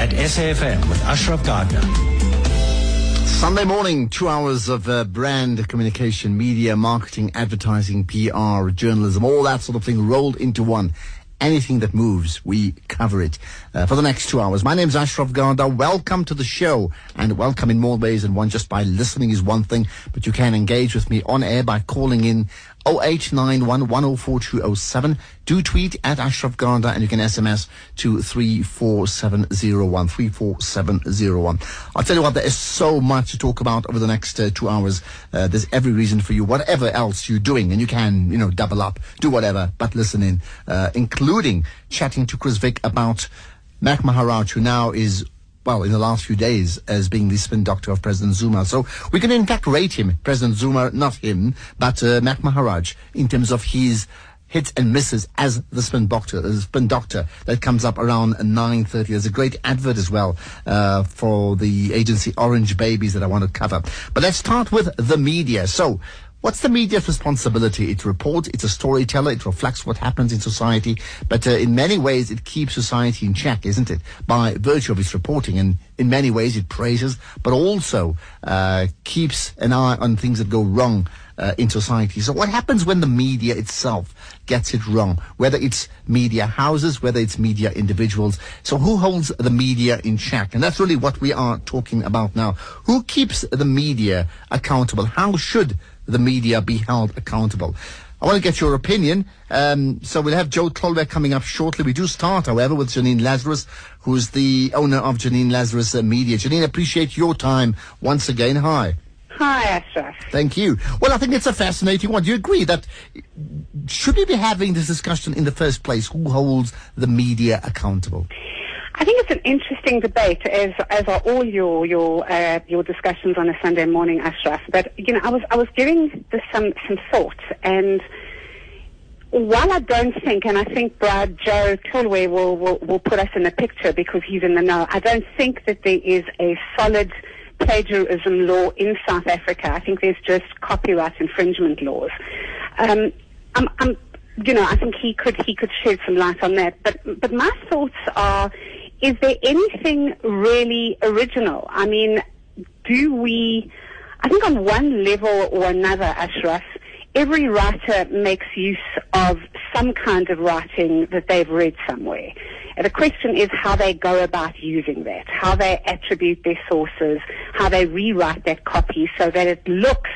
at SAFM with Ashraf Garda. Sunday morning, two hours of uh, brand communication, media, marketing, advertising, PR, journalism, all that sort of thing rolled into one. Anything that moves, we cover it uh, for the next two hours. My name's Ashraf Garda. Welcome to the show, and welcome in more ways than one. Just by listening is one thing, but you can engage with me on air by calling in 0891 Do tweet at Ashraf Garda and you can SMS to 34701. 34701. I'll tell you what, there is so much to talk about over the next uh, two hours. Uh, there's every reason for you, whatever else you're doing, and you can, you know, double up, do whatever, but listen in, uh, including chatting to Chris Vick about Mac Maharaj, who now is well, in the last few days as being the spin doctor of President Zuma. So we can in fact rate him, President Zuma, not him, but uh, Mac Maharaj, in terms of his hits and misses as the spin doctor, the spin doctor that comes up around 9.30. There's a great advert as well uh, for the agency Orange Babies that I want to cover. But let's start with the media. So What's the media's responsibility? It reports, it's a storyteller, it reflects what happens in society, but uh, in many ways it keeps society in check, isn't it? By virtue of its reporting, and in many ways it praises, but also uh, keeps an eye on things that go wrong uh, in society. So what happens when the media itself gets it wrong? Whether it's media houses, whether it's media individuals. So who holds the media in check? And that's really what we are talking about now. Who keeps the media accountable? How should the media be held accountable. I want to get your opinion. Um, so we'll have Joe Tlholoe coming up shortly. We do start, however, with Janine Lazarus, who's the owner of Janine Lazarus uh, Media. Janine, appreciate your time once again. Hi. Hi, Ashraf. Thank you. Well, I think it's a fascinating one. Do you agree that should we be having this discussion in the first place? Who holds the media accountable? I think it's an interesting debate, as as are all your your uh, your discussions on a Sunday morning, Ashraf. But you know, I was I was giving this some some thought, and while I don't think, and I think Brad Joe Tlholoe will, will will put us in the picture because he's in the know. I don't think that there is a solid plagiarism law in South Africa. I think there's just copyright infringement laws. Um, I'm, I'm, you know, I think he could he could shed some light on that. But but my thoughts are is there anything really original? I mean, do we, I think on one level or another, Ashraf, every writer makes use of some kind of writing that they've read somewhere. And the question is how they go about using that, how they attribute their sources, how they rewrite that copy so that it looks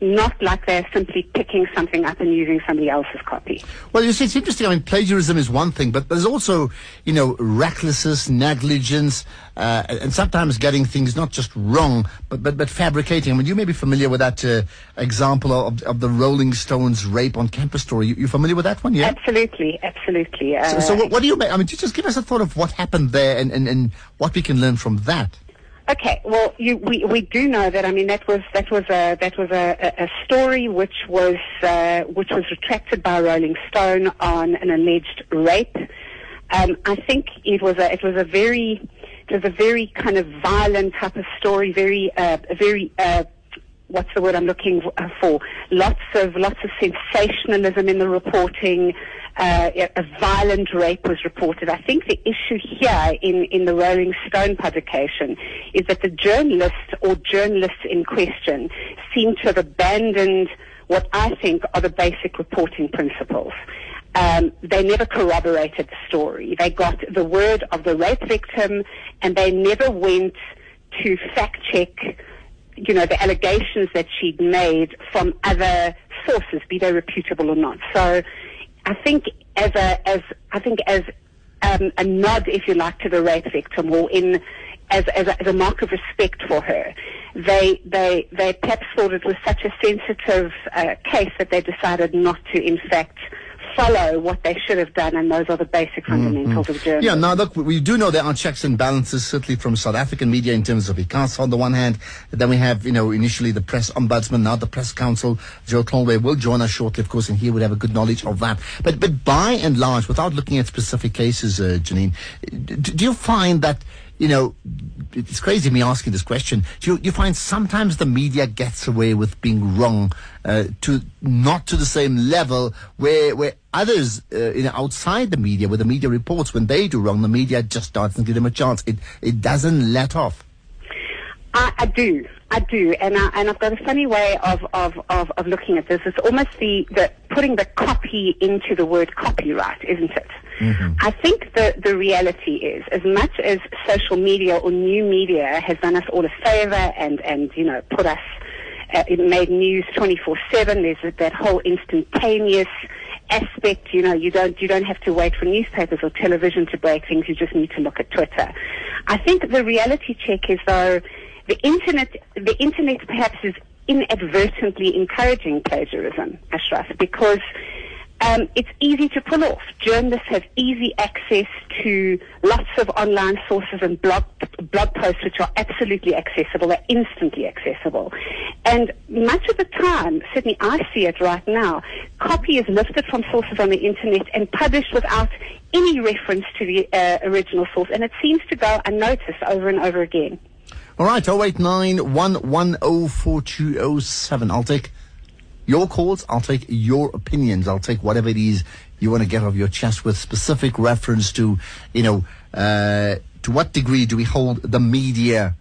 not like they're simply picking something up and using somebody else's copy. Well, you see, it's interesting. I mean, plagiarism is one thing, but there's also, you know, recklessness, negligence, uh, and sometimes getting things not just wrong, but, but, but fabricating. I mean, you may be familiar with that uh, example of, of the Rolling Stones rape on campus story. You, you familiar with that one? Yeah? Absolutely, absolutely. Uh, so, so what, what, do you make? I mean, just give us a thought of what happened there and, and, and what we can learn from that. Okay, well, you, we we do know that. I mean, that was that was a that was a, a story which was uh, which was retracted by Rolling Stone on an alleged rape. Um, I think it was a it was a very it was a very kind of violent type of story, very uh, very uh, what's the word I'm looking for? Lots of lots of sensationalism in the reporting uh, a violent rape was reported. I think the issue here in, in the Rolling Stone publication is that the journalists or journalists in question seem to have abandoned what I think are the basic reporting principles. Um, they never corroborated the story. They got the word of the rape victim and they never went to fact check you know, the allegations that she'd made from other sources, be they reputable or not. So I think as a as I think as um, a nod, if you like, to the rape victim, or in as as a, as a mark of respect for her, they they they perhaps thought it was such a sensitive uh, case that they decided not to, in fact follow what they should have done, and those are the basic mm-hmm. fundamentals mm-hmm. of journalism. Yeah, now look, we do know there are checks and balances, certainly from South African media in terms of ICASA on the one hand. Then we have, you know, initially the press ombudsman, now the press council. Joe Tlholoe will join us shortly, of course, and he would have a good knowledge of that. But, but by and large, without looking at specific cases, uh, Janine, do, do you find that you know, it's crazy me asking this question. You, you find sometimes the media gets away with being wrong uh, to not to the same level where where others uh, you know, outside the media, where the media reports when they do wrong, the media just doesn't give them a chance. It it doesn't let off. I, I do. I do, and I, and I've got a funny way of, of, of, of looking at this. It's almost the, the putting the copy into the word copyright, isn't it? Mm-hmm. I think the the reality is, as much as social media or new media has done us all a favor and and you know put us, uh, it made news twenty four seven. There's that whole instantaneous aspect. You know, you don't you don't have to wait for newspapers or television to break things. You just need to look at Twitter. I think the reality check is though the internet, the internet perhaps is inadvertently encouraging plagiarism, Ashraf, because um, it's easy to pull off. Journalists have easy access to lots of online sources and blog blog posts which are absolutely accessible. They're instantly accessible. And much of the time, certainly I see it right now, copy is lifted from sources on the internet and published without any reference to the uh, original source. And it seems to go unnoticed over and over again. All right, 089 110 I'll take your calls. I'll take your opinions. I'll take whatever it is you want to get off your chest with specific reference to, you know, uh, to what degree do we hold the media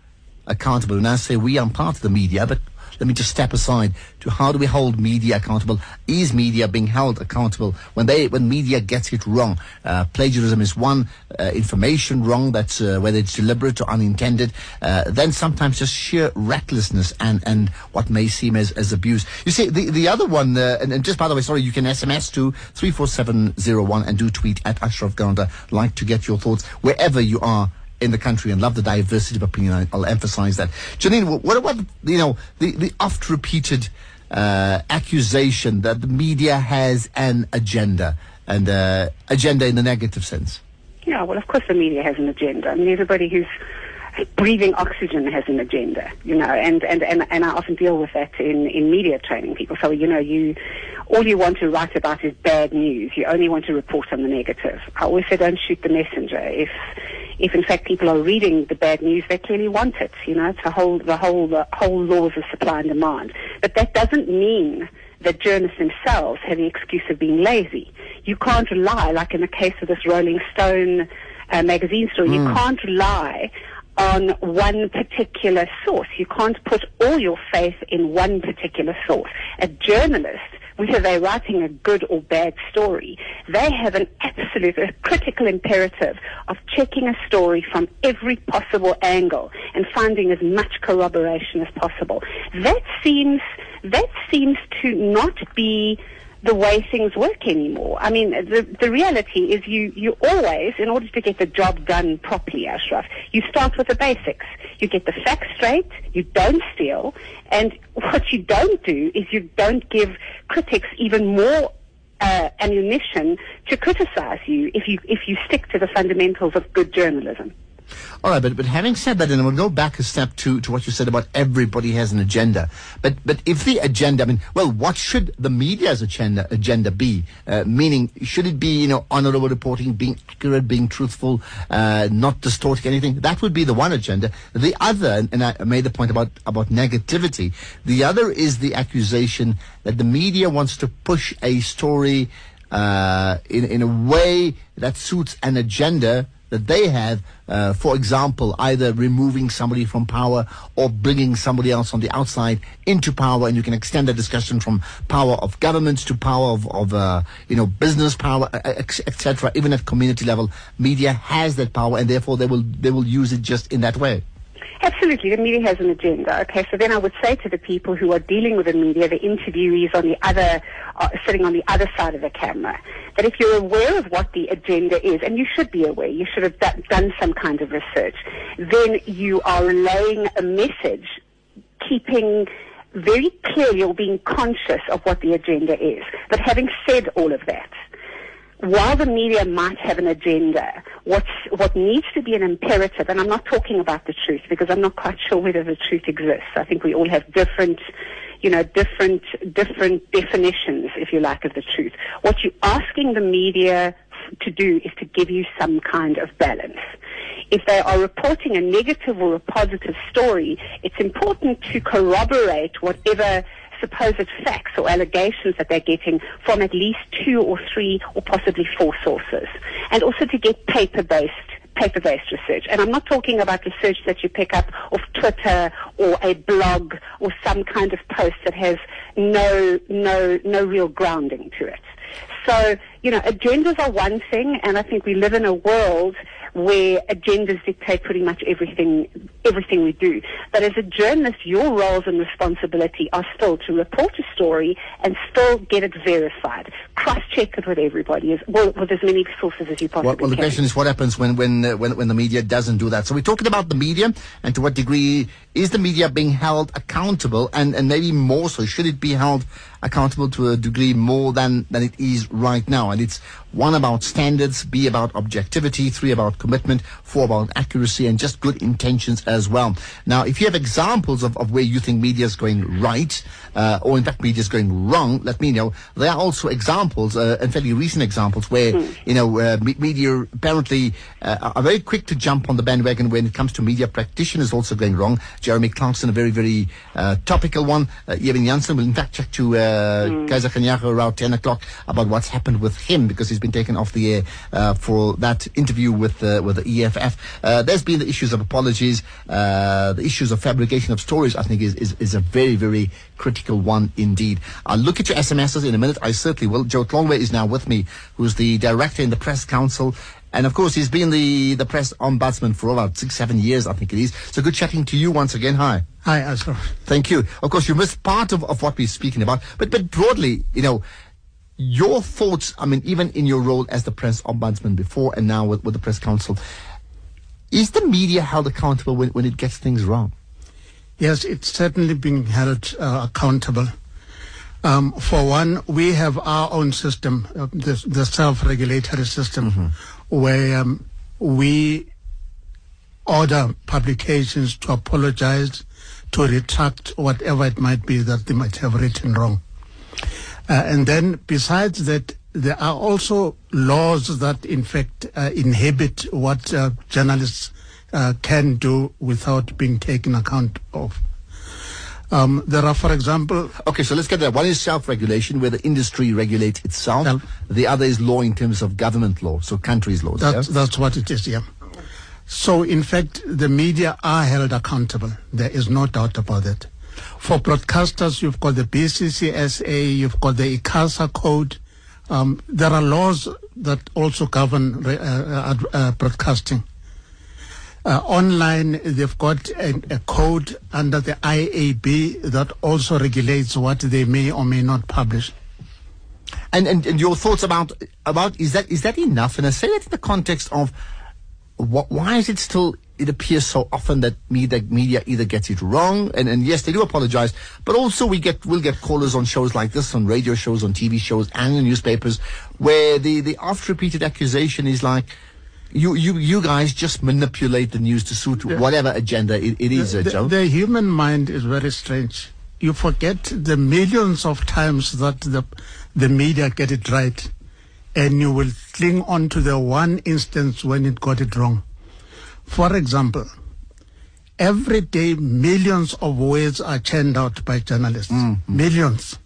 accountable? And I say we, I'm part of the media, but let me just step aside to how do we hold media accountable? Is media being held accountable when they when media gets it wrong? Uh, plagiarism is one, uh, information wrong that's uh, whether it's deliberate or unintended. Uh, then sometimes just sheer recklessness and and what may seem as, as abuse. You see the the other one, uh, and, and, just by the way, sorry, you can SMS to three four seven zero one and do tweet at Ashraf Garda. Like to get your thoughts wherever you are in the country and love the diversity of opinion. I'll emphasize that. Janine, what about, you know, the, the oft repeated uh, accusation that the media has an agenda and uh, agenda in the negative sense? Yeah, well, of course the media has an agenda. I mean, everybody who's breathing oxygen has an agenda, you know, and, and, and, and I often deal with that in, in media training people. So, you know, you, all you want to write about is bad news. You only want to report on the negative. I always say don't shoot the messenger. If, if in fact people are reading the bad news, they clearly want it. You know, it's a whole, the whole, the whole laws of supply and demand. But that doesn't mean that journalists themselves have the excuse of being lazy. You can't rely, like in the case of this Rolling Stone uh, magazine story, mm. you hmm. can't rely on one particular source. You can't put all your faith in one particular source. A journalist whether they're writing a good or bad story, they have an absolute, a critical imperative of checking a story from every possible angle and finding as much corroboration as possible. That seems, that seems to not be the way things work anymore. I mean, the, the reality is you, you always, in order to get the job done properly, Ashraf, you start with the basics. You get the facts straight, you don't steal, and what you don't do is you don't give critics even more uh, ammunition to criticize you if you if you stick to the fundamentals of good journalism. All right, but, but having said that, and we'll go back a step to, to what you said about everybody has an agenda. But but if the agenda, I mean, well, what should the media's agenda agenda be? Uh, meaning, should it be you know honourable reporting, being accurate, being truthful, uh, not distorting anything? That would be the one agenda. The other, and I made the point about about negativity. The other is the accusation that the media wants to push a story uh, in in a way that suits an agenda that they have, uh, for example, either removing somebody from power or bringing somebody else on the outside into power, and you can extend the discussion from power of governments to power of, of uh, you know, business power, etc. Even at community level, media has that power, and therefore they will they will use it just in that way. Absolutely, the media has an agenda. Okay, so then I would say to the people who are dealing with the media, the interviewees on the other, uh, sitting on the other side of the camera, that if you're aware of what the agenda is, and you should be aware, you should have done some kind of research, then you are relaying a message, keeping very clearly or being conscious of what the agenda is. But having said all of that, while the media might have an agenda, what's, what needs to be an imperative, and I'm not talking about the truth because I'm not quite sure whether the truth exists. I think we all have different, you know, different, different definitions, if you like, of the truth. What you're asking the media to do is to give you some kind of balance. if they are reporting a negative or a positive story, it's important to corroborate whatever supposed facts or allegations that they're getting from at least two or three or possibly four sources. And also to get paper-based paper-based research. And I'm not talking about research that you pick up off Twitter or a blog or some kind of post that has no, no, no real grounding to it. So, you know, agendas are one thing, and I think we live in a world where agendas dictate pretty much everything everything we do. But as a journalist, your roles and responsibility are still to report a story and still get it verified. Cross-check it with everybody, as, well, with as many sources as you possibly well, well, the can. question is what happens when when, uh, when when the media doesn't do that. So we're talking about the media, and to what degree is the media being held accountable, and and maybe more so, should it be held accountable to a degree more than than it is right now? And it's one about standards, B about objectivity, three about commitment, four about accuracy, and just good intentions as well. Now, if you have examples of, of where you think media is going right, uh, or in fact media is going wrong, let me know. There are also examples, uh, and fairly recent examples, where you know uh, media apparently uh, are very quick to jump on the bandwagon when it comes to media practitioners also going wrong. Jeremy Clarkson, a very very uh, topical one. Uh, Evan Janssen will in fact check to uh, Kaizer Kganyago around 10 o'clock about what's happened with him because he's been taken off the air uh, for that interview with uh, with the EFF. Uh, there's been the issues of apologies, uh, the issues of fabrication of stories. I think is, is is a very very critical one indeed. I'll look at your SMSs in a minute. I certainly will. Joe Tlholoe is now with me, who's the director in the press council. And of course, he's been the, the press ombudsman for about six, seven years, I think it is. So good chatting to you once again. Hi. Hi, Ashraf. Thank you. Of course, you missed part of, of what we're speaking about, but but broadly, you know, your thoughts. I mean, even in your role as the press ombudsman before and now with, with the press council, is the media held accountable when, when it gets things wrong? Yes, it's certainly being held uh, accountable. Um, for one, we have our own system, uh, the, the self-regulatory system, where um, we order publications to apologize, to retract whatever it might be that they might have written wrong. Uh, and then besides that, there are also laws that in fact uh, inhibit what uh, journalists uh, can do without being taken account of. Um, there are, for example, Okay, so let's get that. One is self-regulation, where the industry regulates itself. Self- The other is law in terms of government law, so countries' laws. yeah? That's, that's what it is, yeah. So, in fact, the media are held accountable. There is no doubt about that. For broadcasters, you've got the BCCSA, you've got the ICASA code. Um, there are laws that also govern uh, uh, uh, broadcasting. Uh, online, they've got a, a code under the IAB that also regulates what they may or may not publish. And, and and your thoughts about about is that is that enough? And I say that in the context of what, why is it still it appears so often that media media either gets it wrong and, and yes they do apologize, but also we get we'll get callers on shows like this, on radio shows, on TV shows, and in newspapers where the the oft repeated accusation is like. You, you, you guys just manipulate the news to suit whatever agenda it, it is, uh, the, Joe. the human mind is very strange. You forget the millions of times that the the media get it right, and you will cling on to the one instance when it got it wrong. For example, every day millions of words are churned out by journalists. Millions.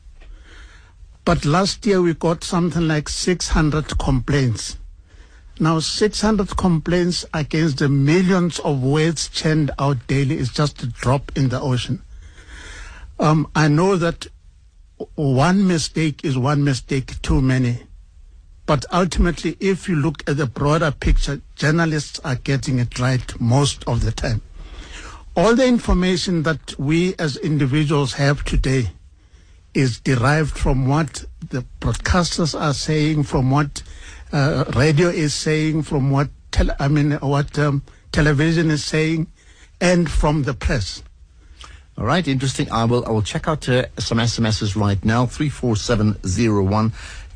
But last year we got something like 600 complaints. Now, 600 complaints against the millions of words churned out daily is just a drop in the ocean. Um, I know that one mistake is one mistake too many. But ultimately, if you look at the broader picture, journalists are getting it right most of the time. All the information that we as individuals have today is derived from what the broadcasters are saying, from what uh, radio is saying, from what tele- I mean, what um, television is saying, and from the press. All right, interesting. I will I will check out uh, some SMSs right now. Three four seven zero one.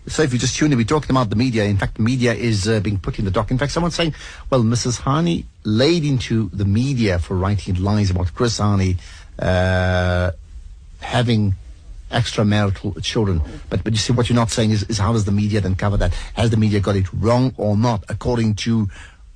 So if you just tune in, we're talking about the media. In fact, the media is uh, being put in the dock. In fact, someone's saying, well, Mrs. Hani laid into the media for writing lies about Chris Hani uh, having extramarital children. But but you see, what you're not saying is, is how does the media then cover that? Has the media got it wrong or not, according to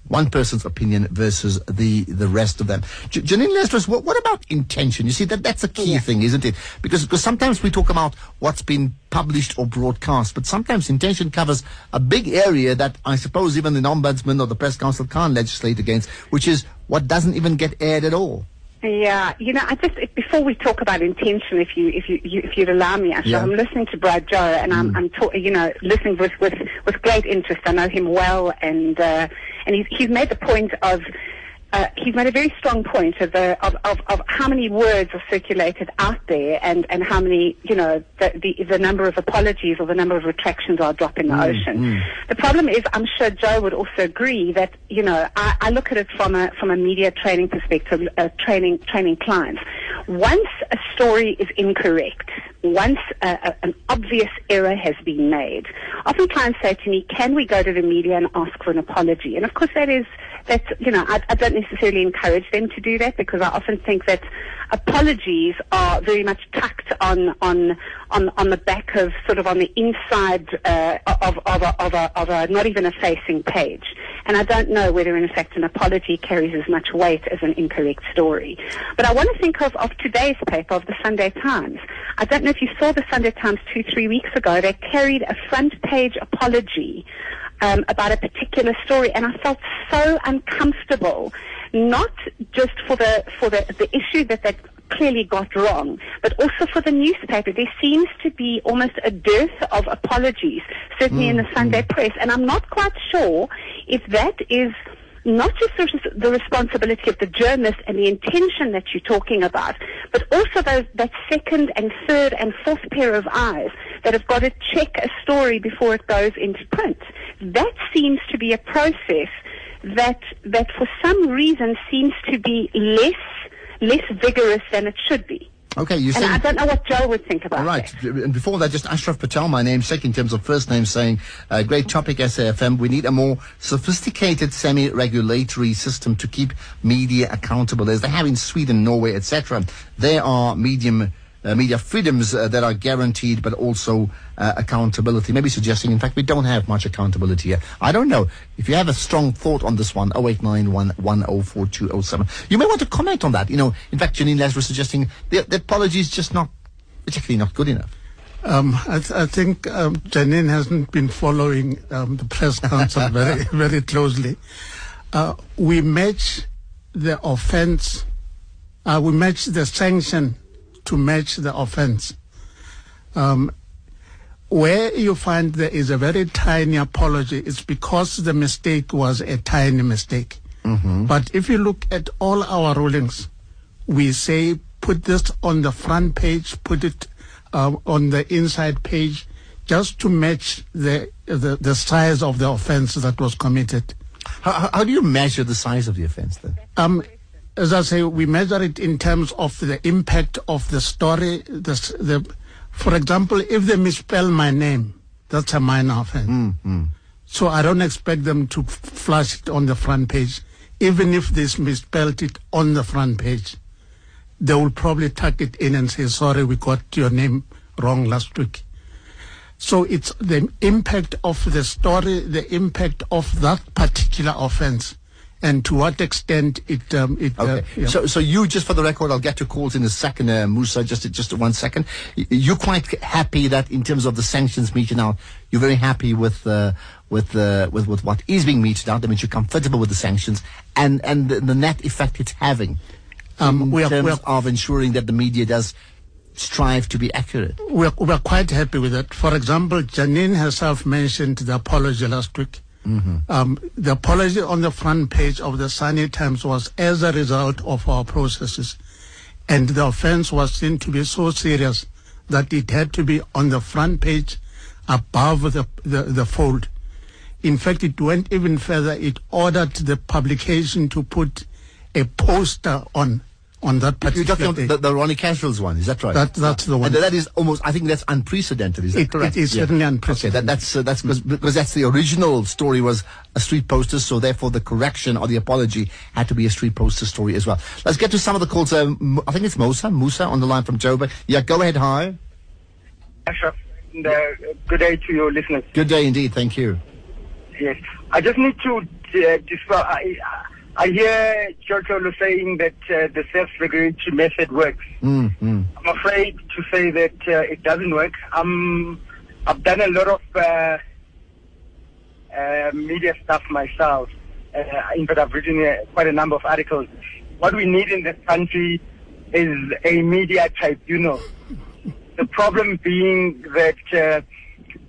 one person's opinion versus the the rest of them. J- Janine Lazarus, what, what about intention? You see that that's a key thing, isn't it? Because because sometimes we talk about what's been published or broadcast, but sometimes intention covers a big area that I suppose even the ombudsman or the press council can't legislate against, which is what doesn't even get aired at all. Yeah, you know, I just before we talk about intention, if you if you, you if you'd allow me, Asha, Yeah. I'm listening to Brad Joe, and I'm I'm ta- you know listening with with with great interest. I know him well, and uh, and he's he's made the point of. Uh, he's made a very strong point of, the, of, of, of how many words are circulated out there and, and how many, you know, the, the, the number of apologies or the number of retractions are a drop in the ocean. The problem is, I'm sure Joe would also agree that, you know, I, I look at it from a, from a media training perspective, uh, training, training clients. Once a story is incorrect, once an obvious error has been made, often clients say to me, can we go to the media and ask for an apology? And of course that is, that's, you know, I, I don't necessarily encourage them to do that because I often think that apologies are very much tucked on, on, on, on the back of, sort of on the inside uh, of, of, a, of, a, of a, not even a facing page. And I don't know whether in fact an apology carries as much weight as an incorrect story. But I want to think of, of today's paper, of the Sunday Times. I don't know if you saw the Sunday Times two, three weeks ago. They carried a front page apology um, about a particular story, and I felt so uncomfortable, not just for the for the, the issue that they clearly got wrong, but also for the newspaper. There seems to be almost a dearth of apologies, certainly in the mm, Sunday mm. press, and I'm not quite sure if that is not just the responsibility of the journalist and the intention that you're talking about, but also those, that second and third and fourth pair of eyes that have got to check a story before it goes into print. That seems to be a process that that for some reason seems to be less less vigorous than it should be. Okay, you And. I don't know what Joe would think about All right. that. And before that, just Ashraf Patel, my namesake in terms of first name, saying, uh, great topic, SAFM. We need a more sophisticated semi-regulatory system to keep media accountable, as they have in Sweden, Norway, etc. There are medium. Uh, media freedoms uh, that are guaranteed, but also uh, accountability. Maybe suggesting, in fact, we don't have much accountability here. I don't know. If you have a strong thought on this one, 0891 104207, you may want to comment on that. You know, in fact, Janine Lazarus suggesting the, the apology is just not, particularly not good enough. Um, I, th- I think um, Janine hasn't been following um, the press council very, very closely. Uh, we match the offense, uh, we match the sanction to match the offense. Um, where you find there is a very tiny apology, it's because the mistake was a tiny mistake. But if you look at all our rulings, we say put this on the front page, put it uh, on the inside page, just to match the, the the size of the offense that was committed. How, how- how do you measure the size of the offense then? Um, as I say, we measure it in terms of the impact of the story. The, the, for example, if they misspell my name, that's a minor offense. Mm, mm. So I don't expect them to flash it on the front page, even if they misspelled it on the front page. They will probably tuck it in and say, "Sorry, we got your name wrong last week." So it's the impact of the story, the impact of that particular offense, and to what extent it um, it. uh, Okay. yeah. So, so you, just for the record, I'll get to calls in a second, uh, Musa, just, just one second. You're quite happy that in terms of the sanctions meted out, you're very happy with, uh, with, uh, with, with what is being meted out. That means you're comfortable with the sanctions and, and the, the net effect it's having Um, in we are- terms we are- of ensuring that the media does strive to be accurate. We're, we're quite happy with it. For example, Janine herself mentioned the apology last week. Um, the apology on the front page of the Sunday Times was as a result of our processes. And the offense was seen to be so serious that it had to be on the front page above the, the, the fold. In fact, it went even further. It ordered the publication to put a poster on on that You're particular talking day. the, the Ronnie Kasrils one, is that right? That- that's the one. And that is almost, I think that's unprecedented, is that It- correct? it is certainly Okay, unprecedented. that, that's, uh, that's because, because that's the original story was a street poster, so therefore the correction or the apology had to be a street poster story as well. Let's get to some of the calls. Um, I think it's Musa, Musa on the line from Joburg. Yeah, go ahead, hi. Ashraf, and, uh, good day to your listeners. Good day indeed, thank you. Yes. I just need to uh, describe. I, I hear Joe Tlholoe saying that uh, the self-regulatory method works. Mm, mm. I'm afraid to say that uh, it doesn't work. Um, I've done a lot of uh, uh, media stuff myself. Uh, in fact, I've written uh, quite a number of articles. What we need in this country is a media tribunal. The problem being that uh,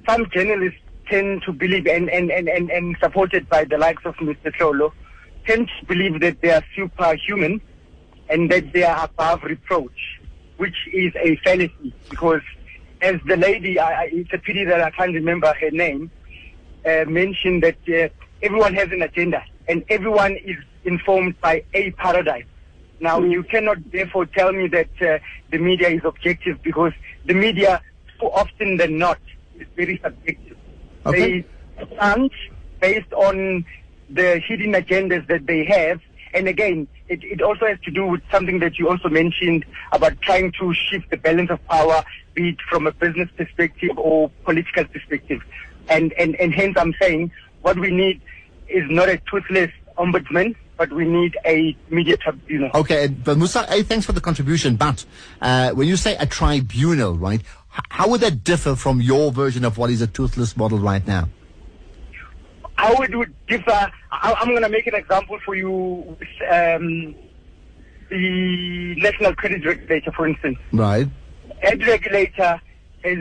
some journalists tend to believe, and, and, and, and, and supported by the likes of Mr. Tlholoe, tend to believe that they are superhuman and that they are above reproach, which is a fallacy because as the lady, I, it's a pity that I can't remember her name, uh, mentioned that uh, everyone has an agenda and everyone is informed by a paradigm. Now, you cannot therefore tell me that uh, the media is objective because the media, so often than not, is very subjective. Okay. They stand based on the hidden agendas that they have. And again, it, it also has to do with something that you also mentioned about trying to shift the balance of power, be it from a business perspective or political perspective. And, and, and hence I'm saying what we need is not a toothless ombudsman, but we need a media tribunal. Okay, but Musa, hey, thanks for the contribution. But uh, when you say a tribunal, right, how would that differ from your version of what is a toothless model right now? How it would differ, I'm going to make an example for you with um, the National Credit Regulator, for instance. Right. Head regulator is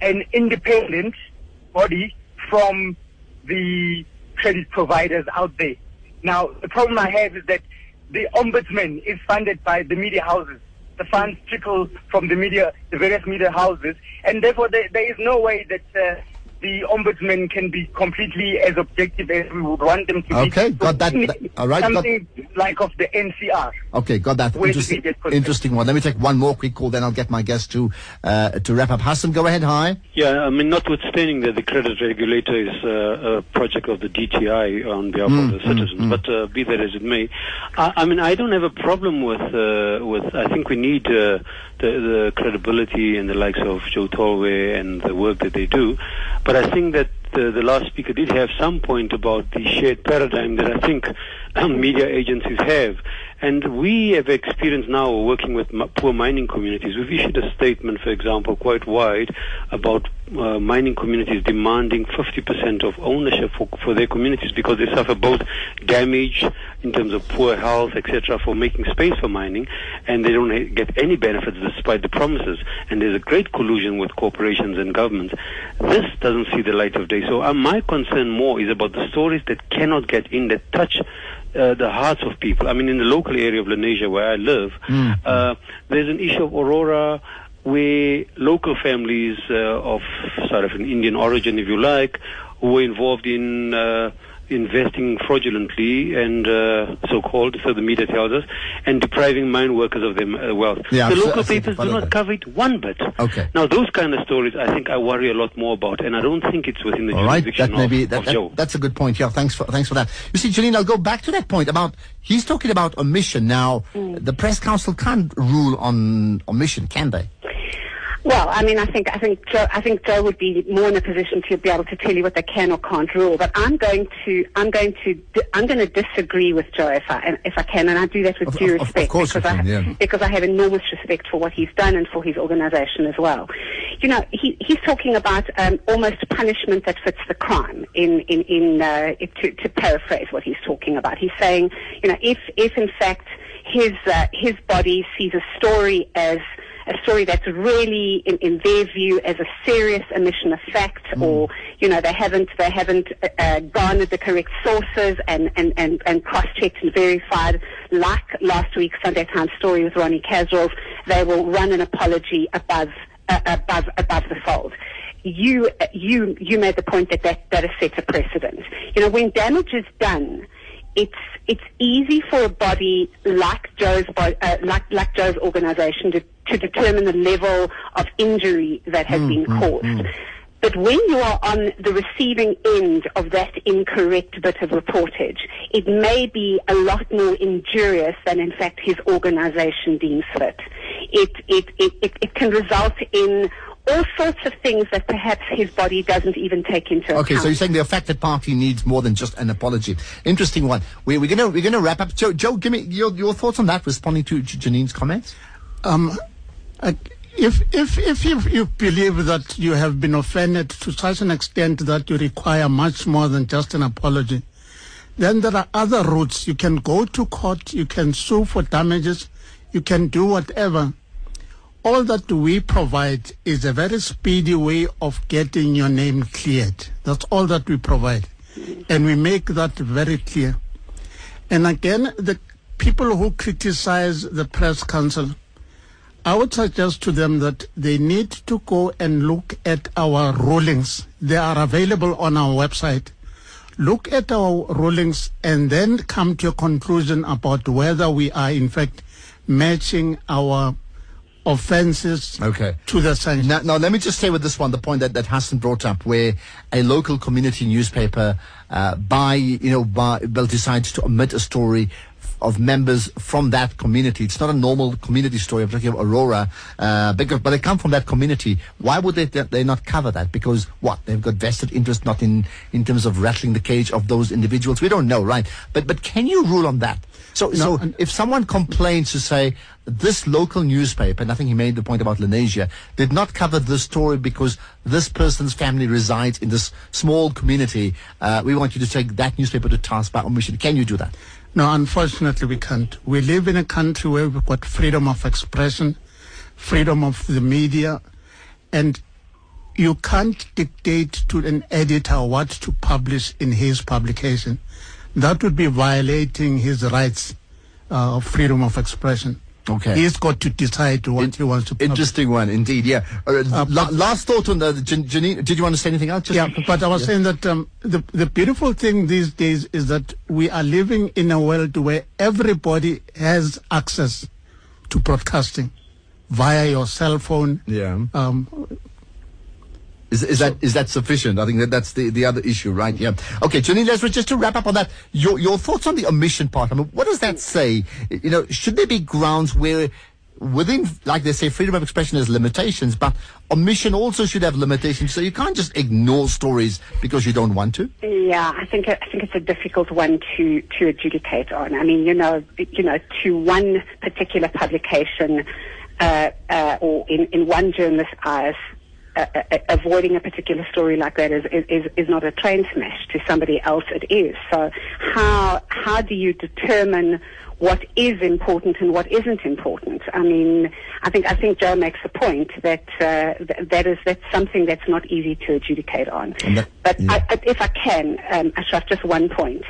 an independent body from the credit providers out there. Now, the problem I have is that the ombudsman is funded by the media houses. The funds trickle from the media, the various media houses, and therefore there, there is no way that uh, the ombudsman can be completely as objective as we would want them to be. Okay, got that- we need that- all right, got- Something like of the NCR. Okay, got that. Interesting, we get contact? interesting one. Let me take one more quick call, then I'll get my guest to uh, to wrap up. Hassan, go ahead. Hi. Yeah, I mean, notwithstanding that the credit regulator is uh, a project of the DTI on behalf Mm, of the mm, citizens, mm. but uh, be that as it may, I, I mean, I don't have a problem with uh, with. I think we need uh, the, the credibility and the likes of Joe Tlholoe and the work that they do, but I think that the, the last speaker did have some point about the shared paradigm that I think um, media agencies have. And we have experience now working with poor mining communities. We've issued a statement, for example, quite wide about uh, mining communities demanding 50% of ownership for, for their communities because they suffer both damage in terms of poor health, etc., for making space for mining, and they don't ha- get any benefits despite the promises. And there's a great collusion with corporations and governments. This doesn't see the light of day. So uh, my concern more is about the stories that cannot get in, that touch uh, the hearts of people. I mean, in the local area of Lenasia where I live, uh, there's an issue of Aurora where local families uh, of sort of an Indian origin, if you like, who were involved in uh, investing fraudulently and uh, so-called, so the media tells us, and depriving mine workers of their uh, wealth. Yeah, the I've se- local I've papers do not cover it one bit. Okay. Now, those kind of stories, I think I worry a lot more about, and I don't think it's within the All right, jurisdiction that may of, be that, of that- Joe. that's a good point. Yeah, thanks for thanks for that. You see, Janine, I'll go back to that point about he's talking about omission. Now, the press council can't rule on omission, can they? Well, I mean, I think I think Joe, I think Joe would be more in a position to be able to tell you what they can or can't rule. But I'm going to I'm going to I'm going to disagree with Joe if I if I can, and I do that with Of- due of- of respect course you because I yeah. because I have enormous respect for what he's done and for his organisation as well. You know, he, he's talking about um, almost punishment that fits the crime. In in in uh, to, to paraphrase what he's talking about, he's saying, you know, if if in fact his uh, his body sees a story as a story that's really, in, in their view, as a serious omission of fact, or you know they haven't they haven't uh, uh, garnered the correct sources and and and, and cross-checked and verified. Like last week's Sunday Times story with Ronnie Kasrils, they will run an apology above uh, above above the fold. You you you made the point that that that has set a precedent. You know when damage is done it's it's easy for a body like Joe's uh, like like Joe's organisation to, to determine the level of injury that has mm, been mm, caused. Mm. But when you are on the receiving end of that incorrect bit of reportage, it may be a lot more injurious than in fact his organisation deems fit. It, it, it, it, it can result in all sorts of things that perhaps his body doesn't even take into account. Okay, so you're saying the affected party needs more than just an apology. Interesting one. We, we're gonna we're gonna wrap up. Joe, Joe, give me your, your thoughts on that. Responding to Janine's comments. Um, if if if you, you believe that you have been offended to such an extent that you require much more than just an apology, then there are other routes. You can go to court. You can sue for damages. You can do whatever. All that we provide is a very speedy way of getting your name cleared. That's all that we provide, and we make that very clear. And again, the people who criticize the press council. I would suggest to them that they need to go and look at our rulings. They are available on our website. Look at our rulings and then come to a conclusion about whether we are in fact matching our offenses Okay. to the sanction. Now, now, let me just say with this one, the point that, that Hassan brought up, where a local community newspaper, uh, by, you know, by, well, decides to omit a story of members from that community. It's not a normal community story. I'm talking of Aurora, uh, because, but they come from that community. Why would they, they not cover that? Because what? They've got vested interest not in, in terms of rattling the cage of those individuals. We don't know, right? But, but can you rule on that? So, so and- if someone complains to say this local newspaper, and I think he made the point about Lenasia, did not cover this story because this person's family resides in this small community, uh, we want you to take that newspaper to task by omission. Can you do that? No, unfortunately, we can't. We live in a country where we've got freedom of expression, freedom of the media, and you can't dictate to an editor what to publish in his publication. That would be violating his rights uh, of freedom of expression. Okay. He's got to decide what he wants to publish. Interesting one, indeed. Yeah. Uh, la- last thought on the Jan- Janine. Did you want to say anything else? Just Yeah, but I was saying that um, the the beautiful thing these days is that we are living in a world where everybody has access to broadcasting via your cell phone. Yeah. Um, Is, is that is that sufficient? I think that that's the, the other issue, right? Yeah. Okay, Janine Lazarus, just to wrap up on that, your your thoughts on the omission part. I mean, what does that say? You know, should there be grounds where within, like they say, freedom of expression has limitations, but omission also should have limitations. So you can't just ignore stories because you don't want to. Yeah, I think I think it's a difficult one to to adjudicate on. I mean, you know, you know, to one particular publication uh, uh, or in in one journalist's eyes. Uh, avoiding a particular story like that is, is is not a train smash. To somebody else, it is. So, how how do you determine what is important and what isn't important? I mean, I think I think Joe makes a point that uh, th- that is that's something that's not easy to adjudicate on. That- but yeah. I, I- if I can, um, Ashraf, just one point.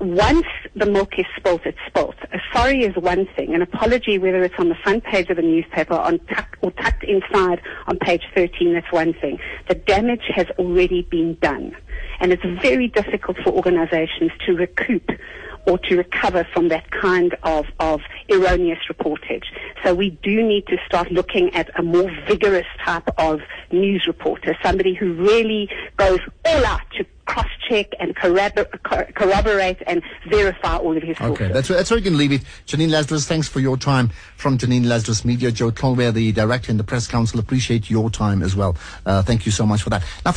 Once the milk is spilt, it's spilt. A sorry is one thing. An apology, whether it's on the front page of a newspaper on tuck, or tucked inside on page 13, that's one thing. The damage has already been done. And it's very difficult for organizations to recoup or to recover from that kind of, of erroneous reportage. So we do need to start looking at a more vigorous type of news reporter, somebody who really goes all out to cross-check and corrobor- corroborate and verify all of his sources. Okay, that's where, that's where we can leave it. Janine Lazarus, thanks for your time from Janine Lazarus Media. Joe Tlholoe, the director in the press council, appreciate your time as well. Uh, thank you so much for that. Now,